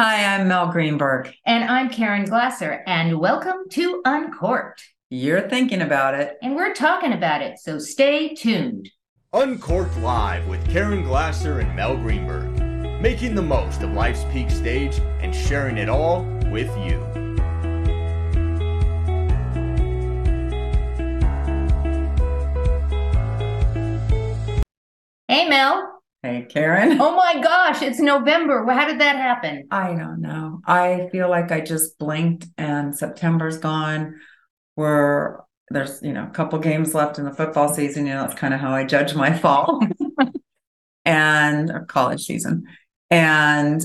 Hi, I'm Mel Greenberg. And I'm Karen Glasser, and welcome to Uncorked. You're thinking about it. And we're talking about it, so stay tuned. Uncorked Live with Karen Glasser and Mel Greenberg, making the most of life's peak stage and sharing it all with you. Hey, Mel. Hey, Karen. Oh my gosh, it's November. How did that happen? I don't know. I feel like I just blinked and September's gone. We're there's you know a couple games left in the football season. You know that's kind of how I judge my fall and college season, and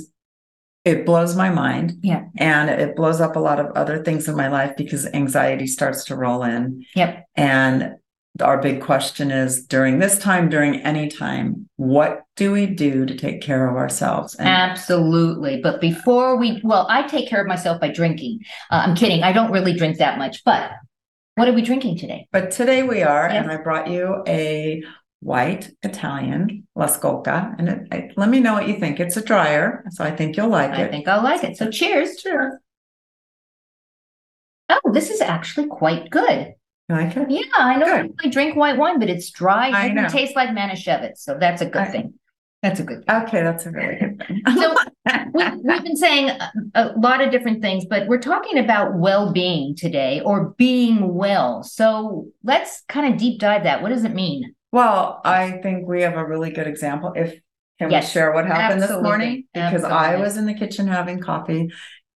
it blows my mind. Yeah, and it blows up a lot of other things in my life because anxiety starts to roll in. Yep, and our big question is during this time, during any time, what do we do to take care of ourselves? And Absolutely. But before we, well, I take care of myself by drinking. Uh, I'm kidding. I don't really drink that much, but what are we drinking today? But today we are, yes. and I brought you a white Italian L'Ascolta. And it, it, let me know what you think. It's a dryer, so I think you'll like I it. I think I'll like it. So cheers. Cheers. Oh, this is actually quite good. You like it? Yeah, I know Good. I drink white wine, but it's dry. It I know. tastes like Manischewitz, so that's a good I, thing. That's a good thing. Okay, that's a really good thing. so we, have been saying a, a, lot of different things, but we're talking about well-being today or being well. So let's kind of deep dive that. What does it mean? Well, I think we have a really good example. If can yes, we share what happened absolutely. this morning? Because absolutely. I was in the kitchen having coffee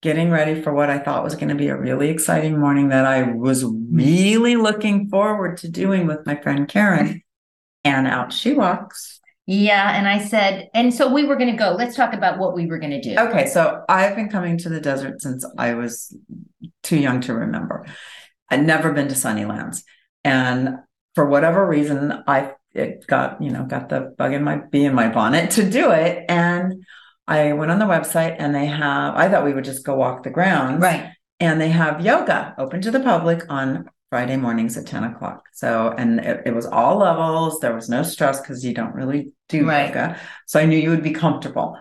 getting ready for what I thought was going to be a really exciting morning that I was really looking forward to doing with my friend Karen. And out she walks. Yeah. And I said, and so we were going to go. Let's talk about what we were going to do. Okay. So I've been coming to the desert since I was too young to remember. I'd never been to Sunnylands. And for whatever reason, I it got, you know, got the bug in my bee in my bonnet to do it. And I went on the website and they have, I thought we would just go walk the grounds. Right. And they have yoga open to the public on Friday mornings at 10 o'clock. So, and it, it was all levels. There was no stress because you don't really do right. yoga. So I knew you would be comfortable.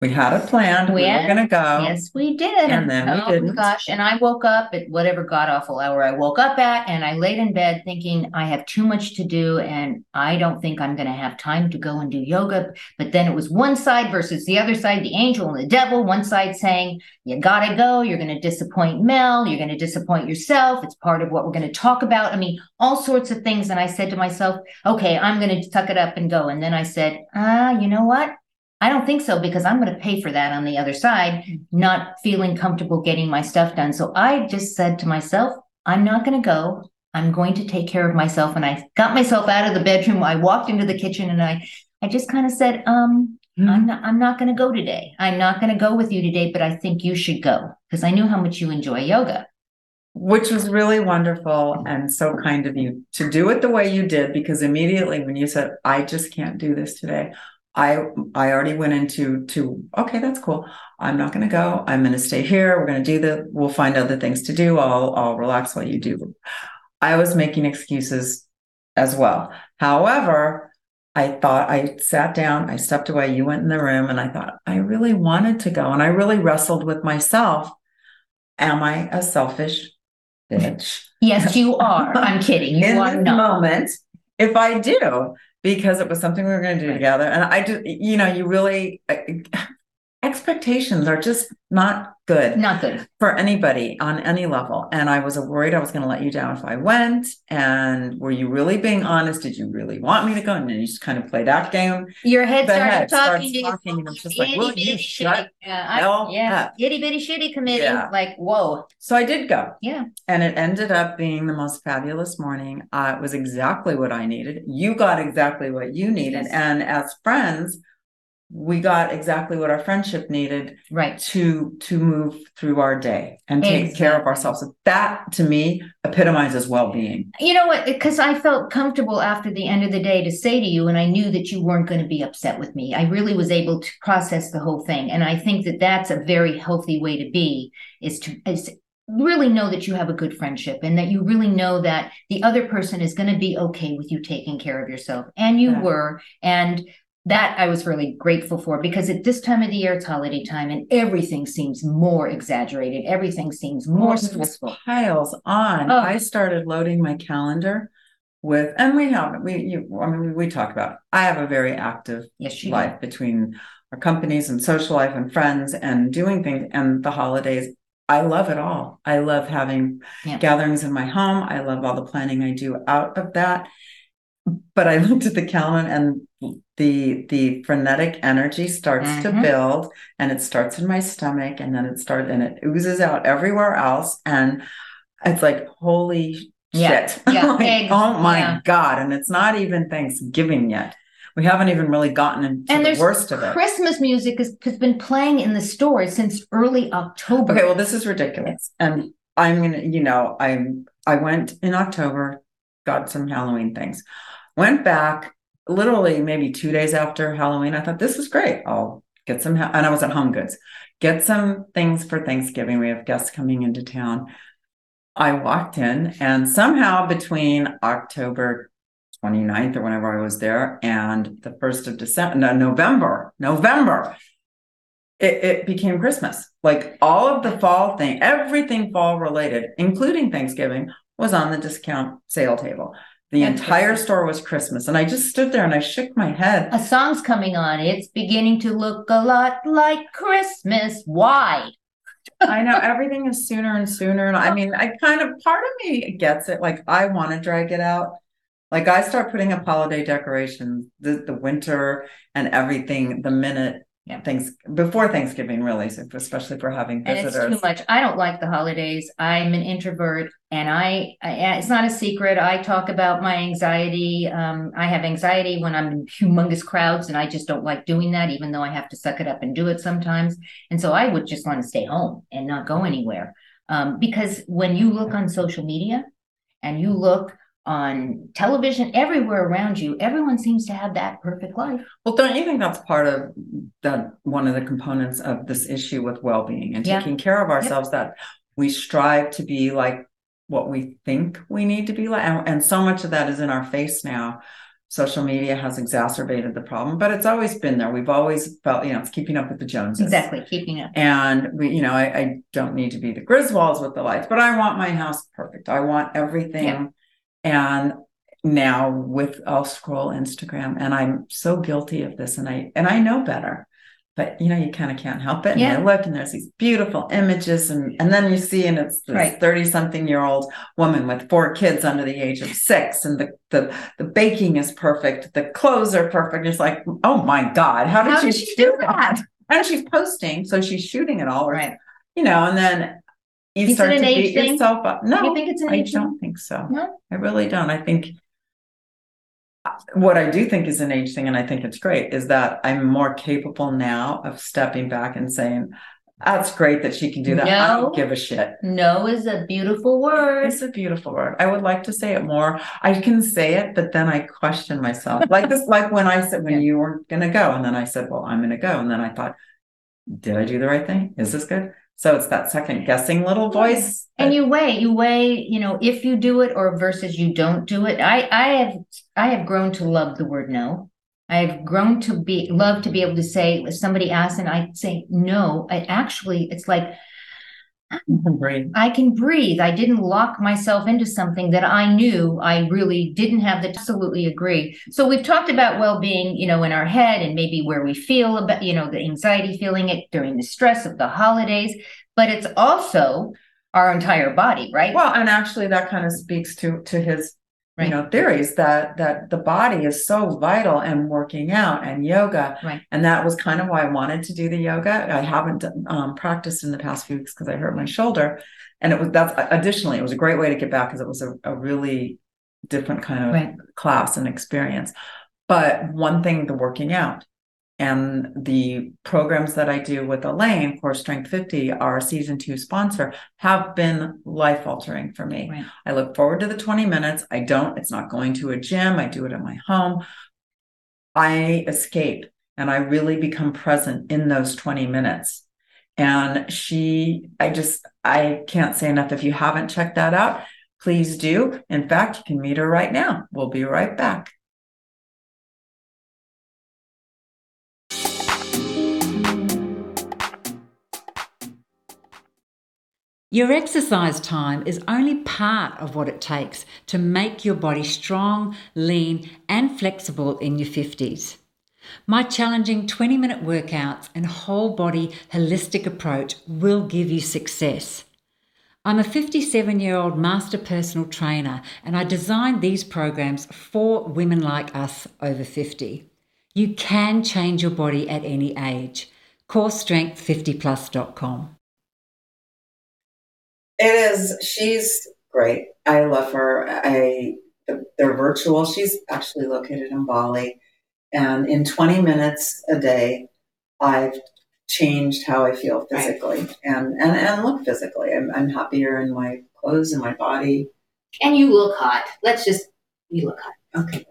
We had a plan. We, we were going to go. Yes, we did. And then oh, we didn't. gosh. And I woke up at whatever god awful hour I woke up at, and I laid in bed thinking I have too much to do, and I don't think I'm going to have time to go and do yoga. But then it was one side versus the other side, the angel and the devil. One side saying, You got to go. You're going to disappoint Mel. You're going to disappoint yourself. It's part of what we're going to talk about. I mean, all sorts of things. And I said to myself, Okay, I'm going to tuck it up and go. And then I said, Ah, you know what? I don't think so because I'm going to pay for that on the other side, not feeling comfortable getting my stuff done. So I just said to myself, I'm not going to go. I'm going to take care of myself. And I got myself out of the bedroom. I walked into the kitchen and I, I just kind of said, um, mm-hmm. I'm not, I'm not going to go today. I'm not going to go with you today, but I think you should go because I knew how much you enjoy yoga. Which was really wonderful and so kind of you to do it the way you did, because immediately when you said, I just can't do this today, I I already went into to okay, that's cool. I'm not going to go. I'm going to stay here. We're going to do the. We'll find other things to do. I'll I'll relax while you do. I was making excuses as well. However, I thought I sat down. I stepped away. You went in the room, and I thought I really wanted to go, and I really wrestled with myself. Am I a selfish bitch? Yes, you are. I'm kidding. You in are this not. moment. If I do, because it was something we were going to do together. And I just, you know, you really, expectations are just not good. Not good. For anybody on any level. And I was worried I was going to let you down if I went. And were you really being honest? Did you really want me to go? And then you just kind of play that game. Your head the started head talking. talking and it's just like, will you shut uh, yeah. Itty bitty shitty committee. Yeah. Like, whoa. So I did go. Yeah. And it ended up being the most fabulous morning. Uh, it was exactly what I needed. You got exactly what you needed. Yes. And as friends, we got exactly what our friendship needed right. to to move through our day and take exactly. care of ourselves. So that to me epitomizes well-being. You know what? Because i felt comfortable after the end of the day to say to you and i knew that you weren't going to be upset with me. I really was able to process the whole thing and i think that that's a very healthy way to be is to is really know that you have a good friendship and that you really know that the other person is going to be okay with you taking care of yourself. And you yeah. were and that I was really grateful for because at this time of the year, it's holiday time and everything seems more exaggerated. Everything seems oh, more Well, stressful. Piles on. Oh. I started loading my calendar with, and we have, we, you, I mean, we talk about, I have a very active Yes, you do. life between our companies and social life and friends and doing things and the holidays. I love it all. I love having Yeah. gatherings in my home. I love all the planning I do out of that. But I looked at the calendar and the the frenetic energy starts to Mhm. build and it starts in my stomach and then it starts and it oozes out everywhere else and it's like holy Yeah. shit. Yeah. Like, Eggs. oh my Yeah. god and it's not even Thanksgiving yet. We haven't even really gotten into And the worst of it. Christmas music has, has been playing in the stores since early October. Okay, well, this is ridiculous. And I'm gonna, you know, I'm I went in October, got some Halloween things, went back literally maybe two days after Halloween. I thought this is great. I'll get some, ha- and I was at Home Goods, get some things for Thanksgiving. We have guests coming into town. I walked in, and somehow between October 29th or whenever I was there and the 1st of December, no, November, November, it, it became Christmas. Like all of the fall thing, everything fall related, including Thanksgiving, was on the discount sale table. The entire store was Christmas. And I just stood there and I shook my head. A song's coming on. It's beginning to look a lot like Christmas. Why? I know everything is sooner and sooner. And I mean, I kind of part of me gets it. Like I want to drag it out. Like I start putting up holiday decorations, the, the winter and everything the minute Yeah. Thanks before Thanksgiving, really, especially for having visitors. And it's too much. I don't like the holidays. I'm an introvert, and I, I it's not a secret. I talk about my anxiety. Um, I have anxiety when I'm in humongous crowds, and I just don't like doing that, even though I have to suck it up and do it sometimes. And so I would just want to stay home and not go anywhere. Um, because when you look on social media and you look on television everywhere around you, everyone seems to have that perfect life. Well, don't you think that's part of that one of the components of this issue with well-being and Yeah. taking care of ourselves that we strive to be like what we think we need to be like and, and so much of that is in our face now. Social media has exacerbated the problem, but it's always been there. We've always felt, you know, it's keeping up with the Joneses. Exactly, keeping up. And we, you know, I, I don't need to be the Griswolds with the lights, but I want my house perfect. I want everything. Yeah. And now with I'll scroll Instagram and I'm so guilty of this and I and I know better. But you know, you kind of can't help it. And Yeah. you look and there's these beautiful images and and then you see and it's this Right. 30 something year old woman with four kids under the age of six and the the the baking is perfect, the clothes are perfect. It's like, oh my God, how did, How she, did she do do that? And she's posting, so she's shooting it all right you know, and then you Is it start an to age beat thing? yourself up. No, you think it's an I age thing? don't think so. No? I really don't. I think uh, what I do think is an age thing, and I think it's great, is that I'm more capable now of stepping back and saying, that's great that she can do that. I No. don't give a shit. No is a beautiful word. It's a beautiful word. I would like to say it more. I can say it, but then I question myself. Like this, like when I said, when Yeah. you were going to go, and then I said, well, I'm going to go. And then I thought, did I do the right thing? Is this good? So it's that second guessing little voice. And that- you weigh, you weigh, you know, if you do it or versus you don't do it. I, I have, I have grown to love the word no. I've grown to be love to be able to say if somebody asks and I say no. I actually, it's like Mm-hmm. breathe. I can breathe. I didn't lock myself into something that I knew I really didn't have the absolutely agree. So we've talked about well-being, you know, in our head and maybe where we feel about, you know, the anxiety feeling it during the stress of the holidays, but it's also our entire body, right? Well, and actually that kind of speaks to to his Right. you know theories that that the body is so vital and working out and yoga Right. and that was kind of why I wanted to do the yoga I haven't um, practiced in the past few weeks because I hurt my shoulder and it was that's additionally it was a great way to get back because it was a, a really different kind of Right. class and experience but one thing the working out and the programs that I do with Elaine, Core Strength 50, our season two sponsor, have been life altering for me. Right. I look forward to the 20 minutes. I don't, it's not going to a gym. I do it at my home. I escape and I really become present in those 20 minutes. And she, I just, I can't say enough. If you haven't checked that out, please do. In fact, you can meet her right now. We'll be right back. Your exercise time is only part of what it takes to make your body strong, lean, and flexible in your 50s. My challenging 20 minute workouts and whole body holistic approach will give you success. I'm a 57 year old master personal trainer and I designed these programs for women like us over 50. You can change your body at any age. CoreStrength50plus.com. It is. She's great. I love her. I they're virtual. She's actually located in Bali, and in 20 minutes a day, I've changed how I feel physically right. and, and and look physically. I'm I'm happier in my clothes and my body. And you look hot. Let's just you look hot. Okay.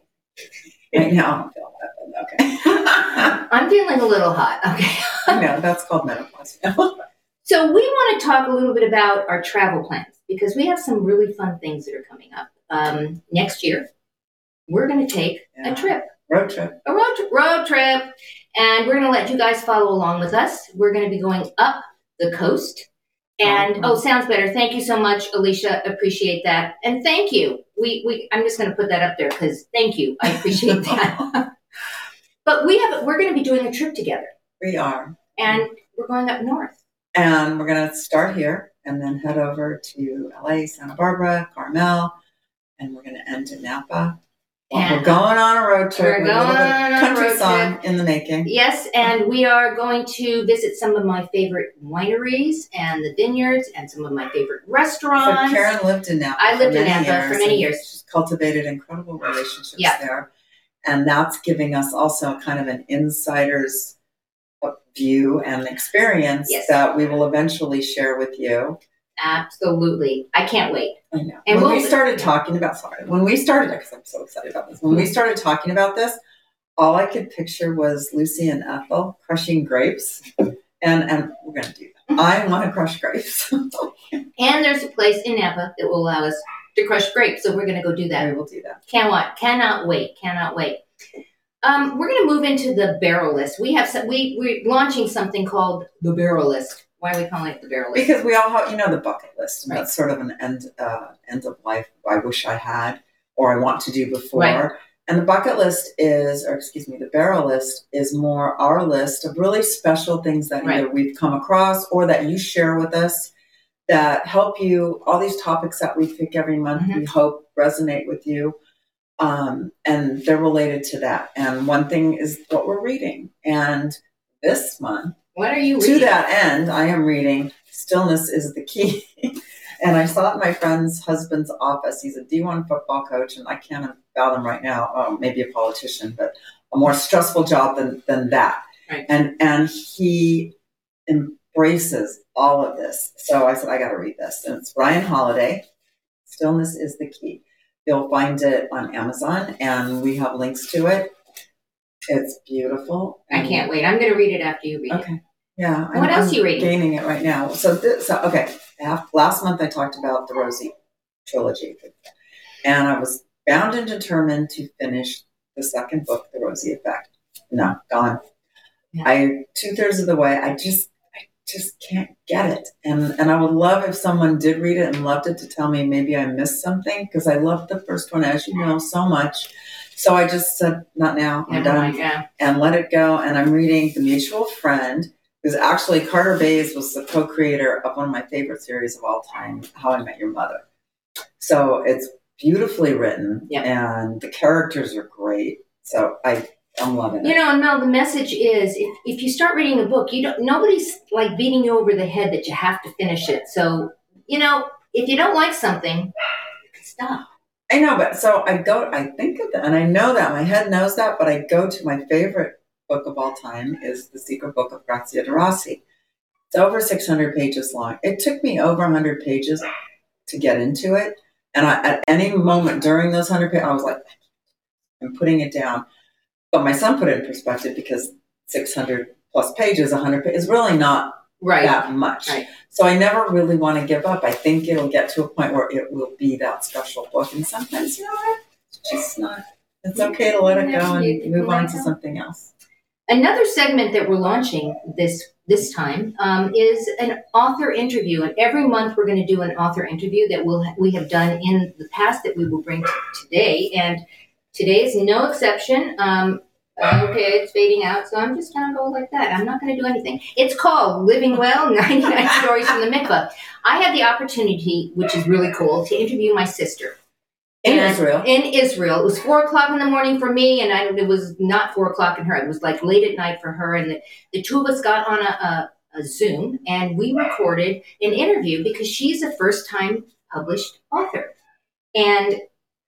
Right now, I don't feel that. Okay. I'm feeling a little hot. Okay. no, that's called menopause. So we want to talk a little bit about our travel plans because we have some really fun things that are coming up. Um, next year, we're going to take yeah. a trip. Road trip. A road, trip. road trip. And we're going to let you guys follow along with us. We're going to be going up the coast. And oh, sounds better. Thank you so much, Alicia. Appreciate that. And thank you. We we I'm just going to put that up there because thank you. I appreciate that. but we have we're going to be doing a trip together. We are. And we're going up north. And we're going to start here and then head over to LA, Santa Barbara, Carmel, and we're going to end in Napa. Well, we're going on a road trip. We're going on a country road song trip. in the making. Yes, and we are going to visit some of my favorite wineries and the vineyards and some of my favorite restaurants. So Karen lived in Napa. I lived in Napa for many years. She's cultivated incredible relationships there. And that's giving us also kind of an insider's view and experience yes. that we will eventually share with you. Absolutely. I can't wait. I know. And when we'll, we started talking about, sorry, when we started, because I'm so excited about this, when we started talking about this, all I could picture was Lucy and Ethel crushing grapes. And, and we're going to do that. I want to crush grapes. and there's a place in Napa that will allow us to crush grapes. So we're going to go do that. We will do that. Can Cannot, cannot wait. Cannot wait. Um, we're going to move into the barrel list. We have some, we we're launching something called the barrel list. Why are we calling it the barrel list? Because we all have, you know, the bucket list. Right. That's sort of an end uh, end of life. I wish I had, or I want to do before. Right. And the bucket list is, or excuse me, the barrel list is more our list of really special things that right. either we've come across or that you share with us that help you. All these topics that we pick every month, mm-hmm. we hope resonate with you um, and they're related to that. And one thing is what we're reading. And this month, what are you reading? To that end, I am reading Stillness is the Key. and I saw it in my friend's husband's office. He's a D1 football coach, and I can't fathom right now, oh, maybe a politician, but a more stressful job than, than that. Right. And, and he embraces all of this. So I said, I got to read this. And it's Ryan Holiday. Stillness is the Key. You'll find it on Amazon, and we have links to it. It's beautiful. I can't wait. I'm going to read it after you read okay. it. Yeah. What I'm, else are you reading? Gaining it right now. So, this, so okay. Last month I talked about the Rosie trilogy, and I was bound and determined to finish the second book, The Rosie Effect. No, gone. Yeah. I two thirds of the way. I just just can't get it. And and I would love if someone did read it and loved it to tell me maybe I missed something because I loved the first one, as you know, so much. So I just said, not now. I'm done, and let it go. And I'm reading The Mutual Friend, because actually Carter Bays was the co-creator of one of my favorite series of all time, How I Met Your Mother. So it's beautifully written, yep. and the characters are great. So I I'm loving it. You know, and Mel, the message is if, if you start reading a book, you don't nobody's like beating you over the head that you have to finish it. So, you know, if you don't like something, you can stop. I know, but so I go, I think of that, and I know that my head knows that, but I go to my favorite book of all time is The Secret Book of Grazia de Rossi. It's over 600 pages long. It took me over 100 pages to get into it. And I, at any moment during those 100 pages, I was like, I'm putting it down. But my son put it in perspective because 600 plus pages, 100 pages is really not right. that much. Right. So I never really want to give up. I think it'll get to a point where it will be that special book. And sometimes, you know what? It's just not. It's okay to let it go and move on to something else. Another segment that we're launching this this time um, is an author interview, and every month we're going to do an author interview that we'll we have done in the past that we will bring to today, and today is no exception. Um, okay, it's fading out, so I'm just going to go like that. I'm not going to do anything. It's called Living Well: 99 Stories from the Mikvah. I had the opportunity, which is really cool, to interview my sister In and- Israel. In Israel, it was four o'clock in the morning for me, and I, it was not four o'clock in her. It was like late at night for her, and the, the two of us got on a, a, a Zoom and we recorded an interview because she's a first-time published author, and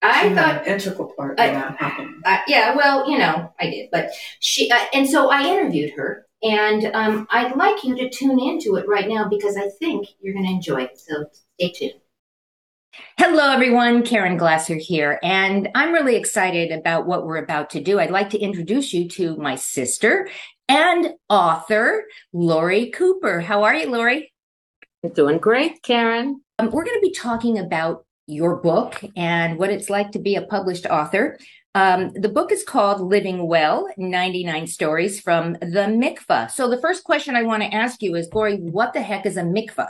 I She had thought an integral part I- in that happening. uh, yeah, well, you know, I did, but she, uh, and so I interviewed her, and um, I'd like you to tune into it right now because I think you're going to enjoy it. So stay tuned. Hello, everyone. Karen Glasser here, and I'm really excited about what we're about to do. I'd like to introduce you to my sister and author, Lori Cooper. How are you, Lori? Doing great, Karen. Um, we're going to be talking about your book and what it's like to be a published author. Um, the book is called Living Well 99 Stories from the Mikvah. So, the first question I want to ask you is, Lori, what the heck is a mikvah?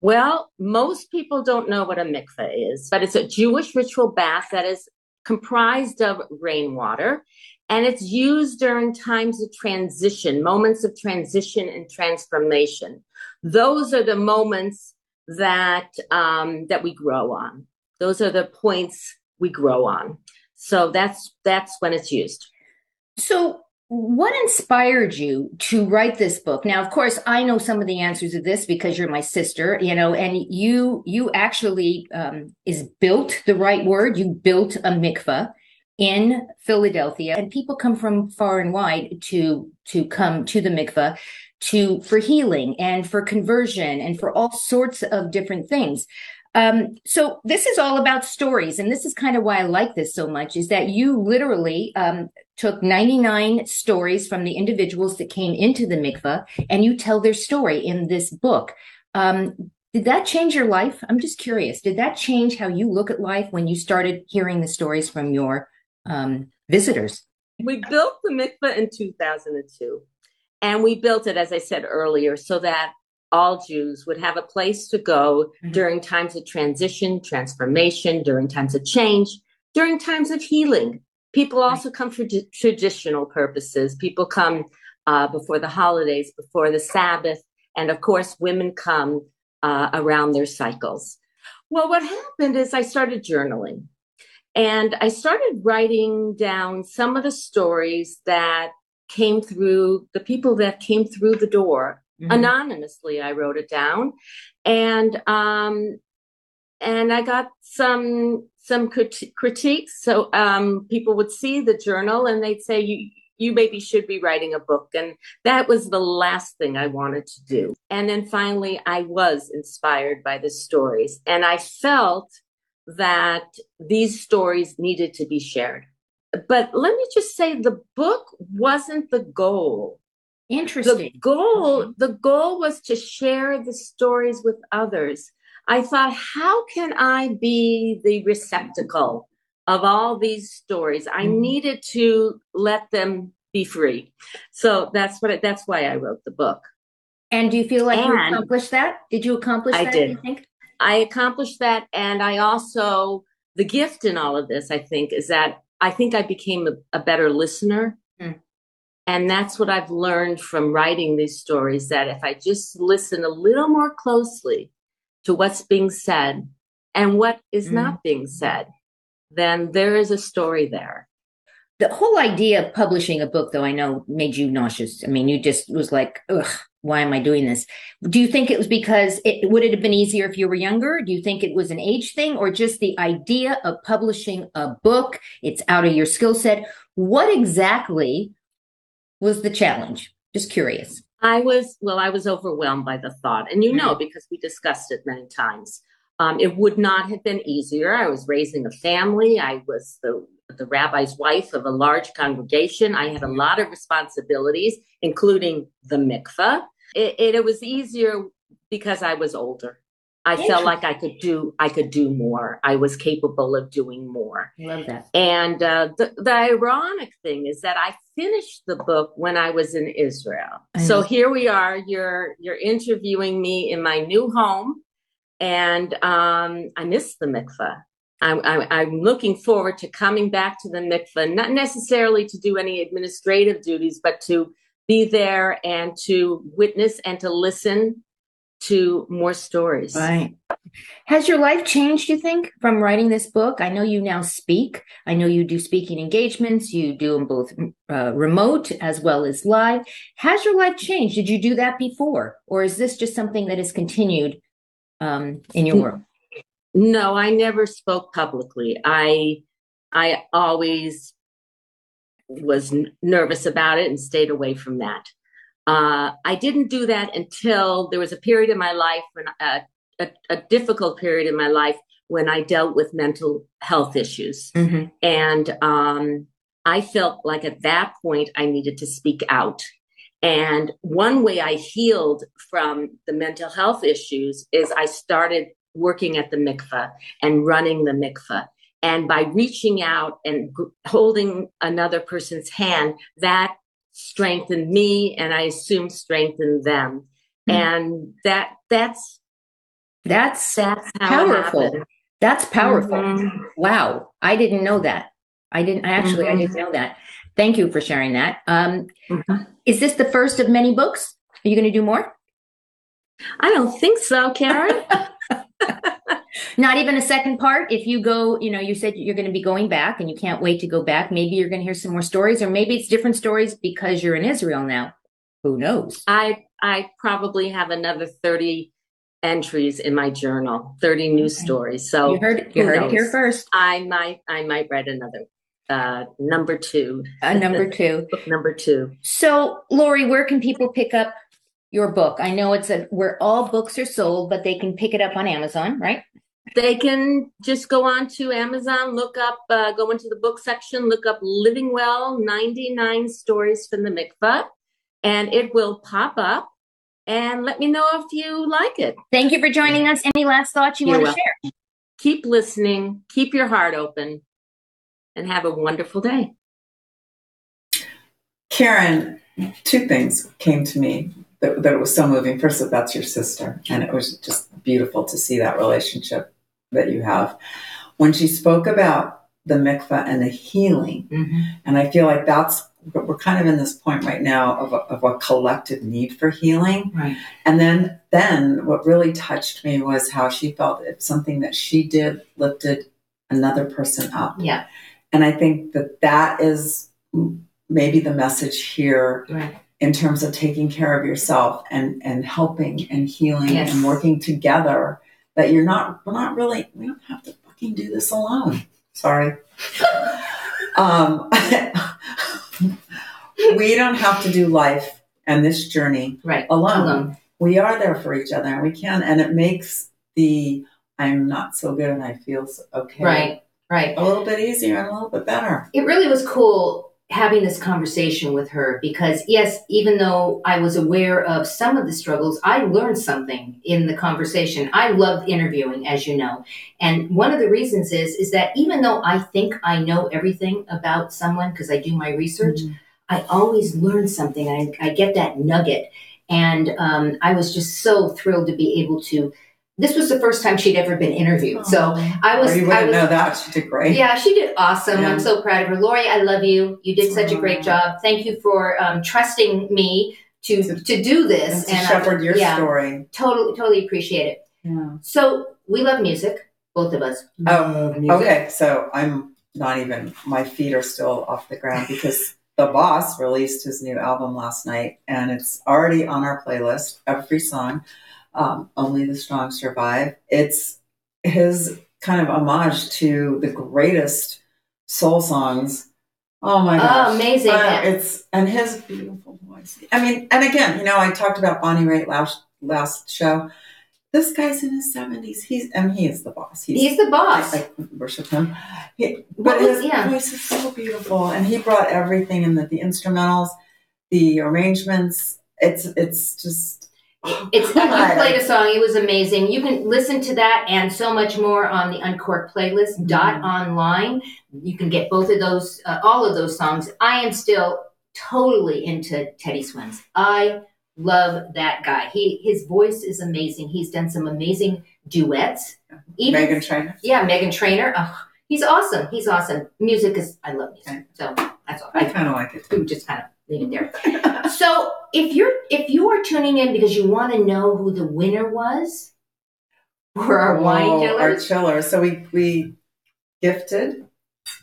Well, most people don't know what a mikvah is, but it's a Jewish ritual bath that is comprised of rainwater and it's used during times of transition, moments of transition and transformation. Those are the moments that um, that we grow on. Those are the points we grow on. So that's that's when it's used. So, what inspired you to write this book? Now, of course, I know some of the answers to this because you're my sister, you know, and you you actually um, is built the right word. You built a mikvah in Philadelphia, and people come from far and wide to to come to the mikvah to for healing and for conversion and for all sorts of different things. Um, so this is all about stories, and this is kind of why I like this so much. Is that you literally um, took 99 stories from the individuals that came into the mikvah and you tell their story in this book. Um, did that change your life? I'm just curious. Did that change how you look at life when you started hearing the stories from your um, visitors? We built the mikveh in 2002. And we built it, as I said earlier, so that all Jews would have a place to go Mhm. during times of transition, transformation, during times of change, during times of healing. People also come for d- traditional purposes. People come uh, before the holidays, before the Sabbath, and of course, women come uh, around their cycles. Well, what happened is I started journaling. And I started writing down some of the stories that came through the people that came through the door Mm-hmm. anonymously. I wrote it down, and um, and I got some some crit- critiques. So um, people would see the journal and they'd say you you maybe should be writing a book, and that was the last thing I wanted to do. And then finally, I was inspired by the stories, and I felt that these stories needed to be shared. But let me just say the book wasn't the goal. Interesting. The goal, the goal was to share the stories with others. I thought, how can I be the receptacle of all these stories? I Mhm. needed to let them be free. So that's what, it, that's why I wrote the book. And do you feel like you accomplished that? Did you accomplish I that? did. Think? I accomplished that. And I also, the gift in all of this, I think, is that I think I became a, a better listener. Hmm. And that's what I've learned from writing these stories that if I just listen a little more closely to what's being said and what is Hmm. not being said, then there is a story there. The whole idea of publishing a book, though, I know made you nauseous. I mean, you just was like, ugh, why am I doing this? Do you think it was because it would it have been easier if you were younger? Do you think it was an age thing or just the idea of publishing a book? It's out of your skill set. What exactly was the challenge? Just curious. I was, well, I was overwhelmed by the thought. And you know, because we discussed it many times. Um, it would not have been easier. I was raising a family. I was the, the rabbi's wife of a large congregation. I had a lot of responsibilities, including the mikveh. It, it, it was easier because I was older. I felt like I could do I could do more. I was capable of doing more. Love that. And uh, the, the ironic thing is that I finished the book when I was in Israel. I So know. here we are. You're you're interviewing me in my new home, and um, I miss the mikveh. I'm, I'm, I'm looking forward to coming back to the mikveh, not necessarily to do any administrative duties, but to be there and to witness and to listen to more stories. Right. Has your life changed, you think, from writing this book? I know you now speak. I know you do speaking engagements. You do them both uh, remote as well as live. Has your life changed? Did you do that before? Or is this just something that has continued um, in your world? No, I never spoke publicly. I I always was n- nervous about it and stayed away from that. Uh, I didn't do that until there was a period in my life when uh, a, a difficult period in my life when I dealt with mental health issues, Mm-hmm. and um, I felt like at that point I needed to speak out. And one way I healed from the mental health issues is I started working at the mikveh and running the mikveh. And by reaching out and gr- holding another person's hand, that strengthened me and I assume strengthened them. Mhm. And that that's That's that's how Powerful. that's powerful. Mhm. Wow, I didn't know that. I didn't. I actually, I Mhm. didn't know that. Thank you for sharing that. Um, Mhm. is this the first of many books? Are you going to do more? I don't think so, Karen. Not even a second part. If you go, you know, you said you're going to be going back and you can't wait to go back. Maybe you're going to hear some more stories, or maybe it's different stories because you're in Israel now. Who knows? I I probably have another 30 entries in my journal, 30 news Okay. stories. So you heard, you heard it here first. I might I might write another uh number 2, Uh, number two. number 2. So, Lori, where can people pick up your book? I know it's a where all books are sold, but they can pick it up on Amazon, right? They can just go on to Amazon, look up uh, go into the book section, look up Living Well 99 stories from the mikvah and it will pop up and let me know if you like it. Thank you for joining us. Any last thoughts you You're want to welcome. share? Keep listening, keep your heart open and have a wonderful day. Karen, two things came to me that, that was so moving. First, that that's your sister, and it was just beautiful to see that relationship that you have. When she spoke about the mikveh and the healing, mm-hmm. and I feel like that's we're kind of in this point right now of a, of a collective need for healing. Right. And then, then what really touched me was how she felt if something that she did lifted another person up. Yeah. And I think that that is maybe the message here Right. in terms of taking care of yourself and and helping and healing Yes. and working together. That you're not we're not really we don't have to fucking do this alone. Sorry. um, we don't have to do life and this journey Right. alone. Alone. We are there for each other and we can and it makes the I'm not so good and I feel so okay Right. Right. a little bit easier and a little bit better. it really was cool having this conversation with her because yes even though i was aware of some of the struggles i learned something in the conversation. I love interviewing as you know. And one of the reasons is is that even though i think i know everything about someone because i do my research i always learn something. I, I get that nugget. And um, i was just so thrilled to be able to this was the first time she'd ever been interviewed so i was or you I wouldn't was know that. She did great. yeah, she did awesome. Yeah. I'm so proud of her. Lori, I love you. You did such a great job. Thank you for um, trusting me to to do this And to I- shepherd your yeah, story. Totally, totally appreciate it. Yeah. So we love music, both of us. Oh, Love music. Okay, so I'm not even, my feet are still off the ground because the boss released his new album last night and it's already on our playlist, every song. Um, Only the Strong Survive. It's his kind of homage to the greatest soul songs. Oh my gosh. Oh, amazing. Uh, it's and his beautiful voice. I mean, and again, you know, I talked about Bonnie Raitt last last show. This guy's in his seventies. He's and he is the boss. He's the boss. I, I worship him. He, but was- his yeah. voice is so beautiful, and he brought everything in the, the instrumentals, the arrangements. It's it's just It's you played a song. It was amazing. You can listen to that and so much more on the Uncorked playlist. Dot Mhm. online. You can get both of those, uh, all of those songs. I am still totally into Teddy Swims. I love that guy. He his voice is amazing. He's done some amazing duets. Even Meghan Trainor. yeah, Meghan Trainor. Oh, he's awesome. He's awesome. Music is I love music. So that's all. I I kind of like it we too. would just kind of leave it there. so if you're if you are tuning in because you want to know who the winner was for our wine Oh, Our chillers. So we we gifted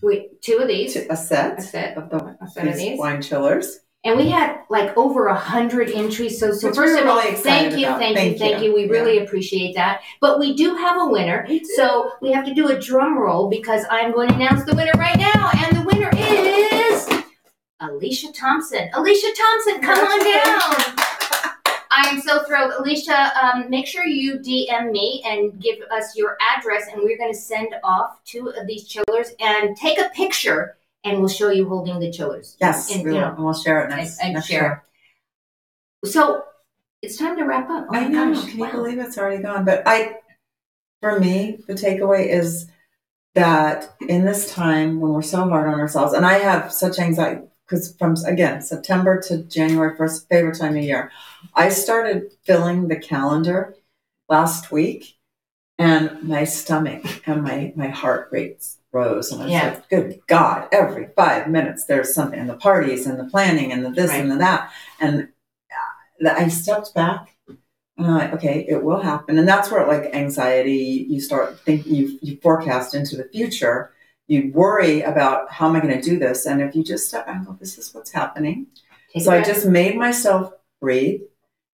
we two of these, a set a set, of the a set of these, wine chillers. And we had like over a hundred entries. So so Which first we of all, really thank you, thank, you, Thank thank you. We really appreciate that. But we do have a winner. So we have to do a drum roll because I'm going to announce the winner right now, and the winner is Alicia Thompson. Alicia Thompson, come on down. I am so thrilled. Alicia, um, make sure you DM me and give us your address, and we're going to send off two of these chillers and take a picture, and we'll show you holding the chillers. Yes, And, we will. know, and we'll share it next. and, share. So it's time to wrap up. Oh I know. gosh, Can wow. you believe it's already gone? But I, for me, the takeaway is that in this time when we're so hard on ourselves, and I have such anxiety because from again September to January first, favorite time of year, I started filling the calendar last week, and my stomach and my my heart rates rose, and I was Yeah. like, "Good God!" Every five minutes there's something, and the parties, and the planning, and the this and the that, and uh, I stepped back and I'm like, okay, it will happen. And that's where like anxiety, you start thinking, you, you forecast into the future. You worry about how am I going to do this? And if you just step back and go, this is what's happening. Take so I just made myself breathe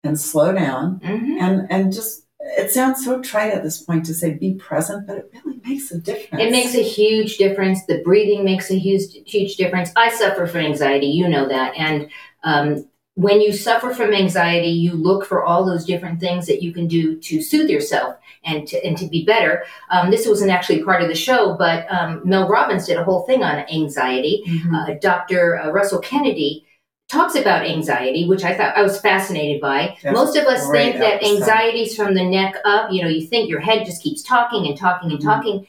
and slow down Mhm. and, and just, it sounds so trite at this point to say be present, but it really makes a difference. It makes a huge difference. The breathing makes a huge, huge difference. I suffer from anxiety, you know that. And um, when you suffer from anxiety, you look for all those different things that you can do to soothe yourself and to, and to be better. Um, this wasn't actually part of the show, but um, Mel Robbins did a whole thing on anxiety. Mhm. Uh, Dr. uh, Russell Kennedy talks about anxiety, which I thought I was fascinated by. That's Most of us think that episode. anxiety's from the neck up. You know, you think your head just keeps talking and talking and Mhm. talking.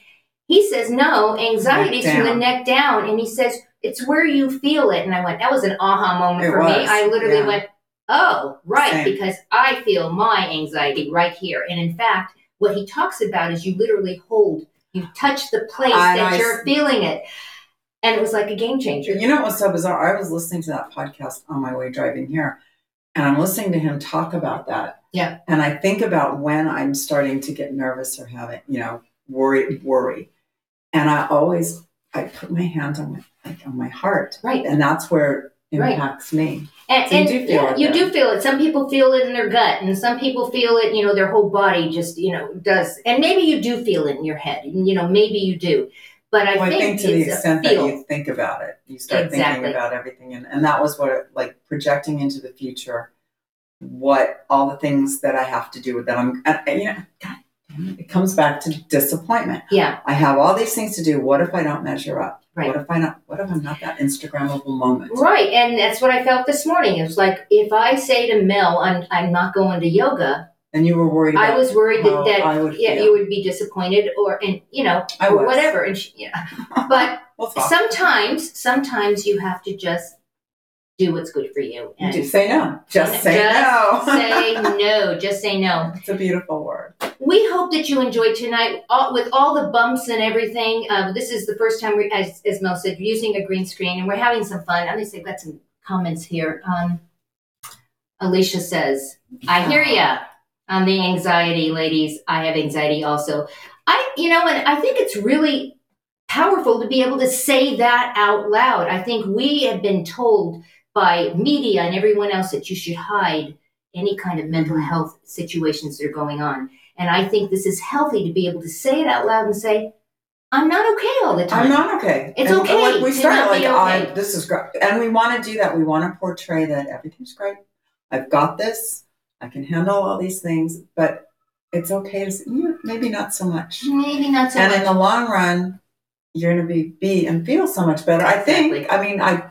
He says no, anxiety's Neck from the neck down, and he says it's where you feel it. And I went, that was an aha moment It for me. I literally yeah. went, oh, right, Same. because I feel my anxiety right here. And in fact, what he talks about is you literally hold, you touch the place I- that I you're s- feeling it. And it was like a game changer. You know what's so bizarre? I was listening to that podcast on my way driving here, and I'm listening to him talk about that. Yeah. And I think about when I'm starting to get nervous or having, you know, worry, worry, and I always I put my hand on my like on my heart, Right. and that's where it Right. impacts me. And, So you do feel yeah, it you do feel it. Some people feel it in their gut, and some people feel it. You know, their whole body just you know does. And maybe you do feel it in your head. You know, maybe you do. But I Well, I think, think to the extent that you think about it, you start Exactly. thinking about everything, and, and that was what it, like projecting into the future, what all the things that I have to do with that I'm, and, you know, God, it comes back to disappointment. yeah, I have all these things to do. What if I don't measure up? Right. What if I not? What if I'm not that Instagrammable moment? right. And that's what I felt this morning. It was like if I say to Mel, "I'm I'm not going to yoga," And you were worried. About I was worried that, that would yeah, you would be disappointed, or and you know, I or was. whatever. And she, yeah. but We'll sometimes, sometimes you have to just do what's good for you. And do say no. Just say just no. say no. Just say no. it's a beautiful word. We hope that you enjoyed tonight all, with all the bumps and everything. Um, this is the first time, we, as, as Mel said, using a green screen, and we're having some fun. At least I've got some comments here. Um, Alicia says, "I hear ya on the anxiety, ladies. I have anxiety also. I, you know, and I think it's really powerful to be able to say that out loud. I think we have been told by media and everyone else that you should hide any kind of mental mm-hmm. health situations that are going on. And I think this is healthy to be able to say it out loud and say, I'm not okay all the time. I'm not okay. It's And, okay Like we to not like be I okay. this is great, and we want to do that. We want to portray that everything's great. I've got this. I can handle all these things, but it's okay to say, "Yeah, maybe not so much. Maybe not so and much. in the long run, you're going to be be and feel so much better. I think. I mean, I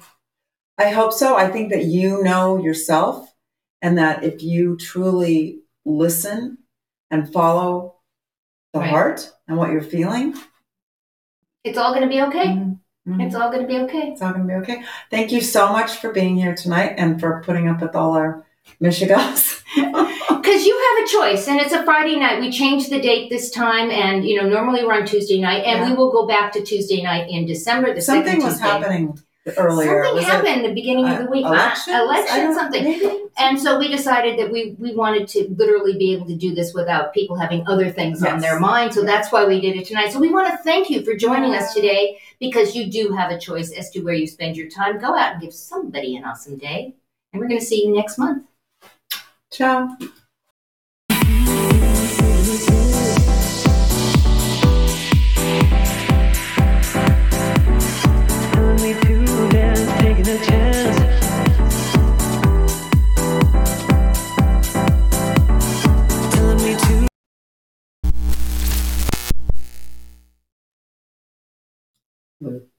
I hope so. I think that you know yourself, and that if you truly listen and follow the Right. heart and what you're feeling, It's all going to be okay. mhm, mhm, It's all going to be okay. it's all gonna be okay. Thank you so much for being here tonight and for putting up with all our Michigans. Because you have a choice, and it's a Friday night. We changed the date this time, and you know normally we're on Tuesday night, and we will go back to Tuesday night in December. The Something was Tuesday. happening earlier. Something Was it, happened the beginning of uh, the week. Ah, Elections? Election, something. maybe? And so we decided that we we wanted to literally be able to do this without people having other things on their mind. So that's why we did it tonight. So we want to thank you for joining us today because you do have a choice as to where you spend your time. Go out and give somebody an awesome day, and we're going to see you next month. Ciao. telling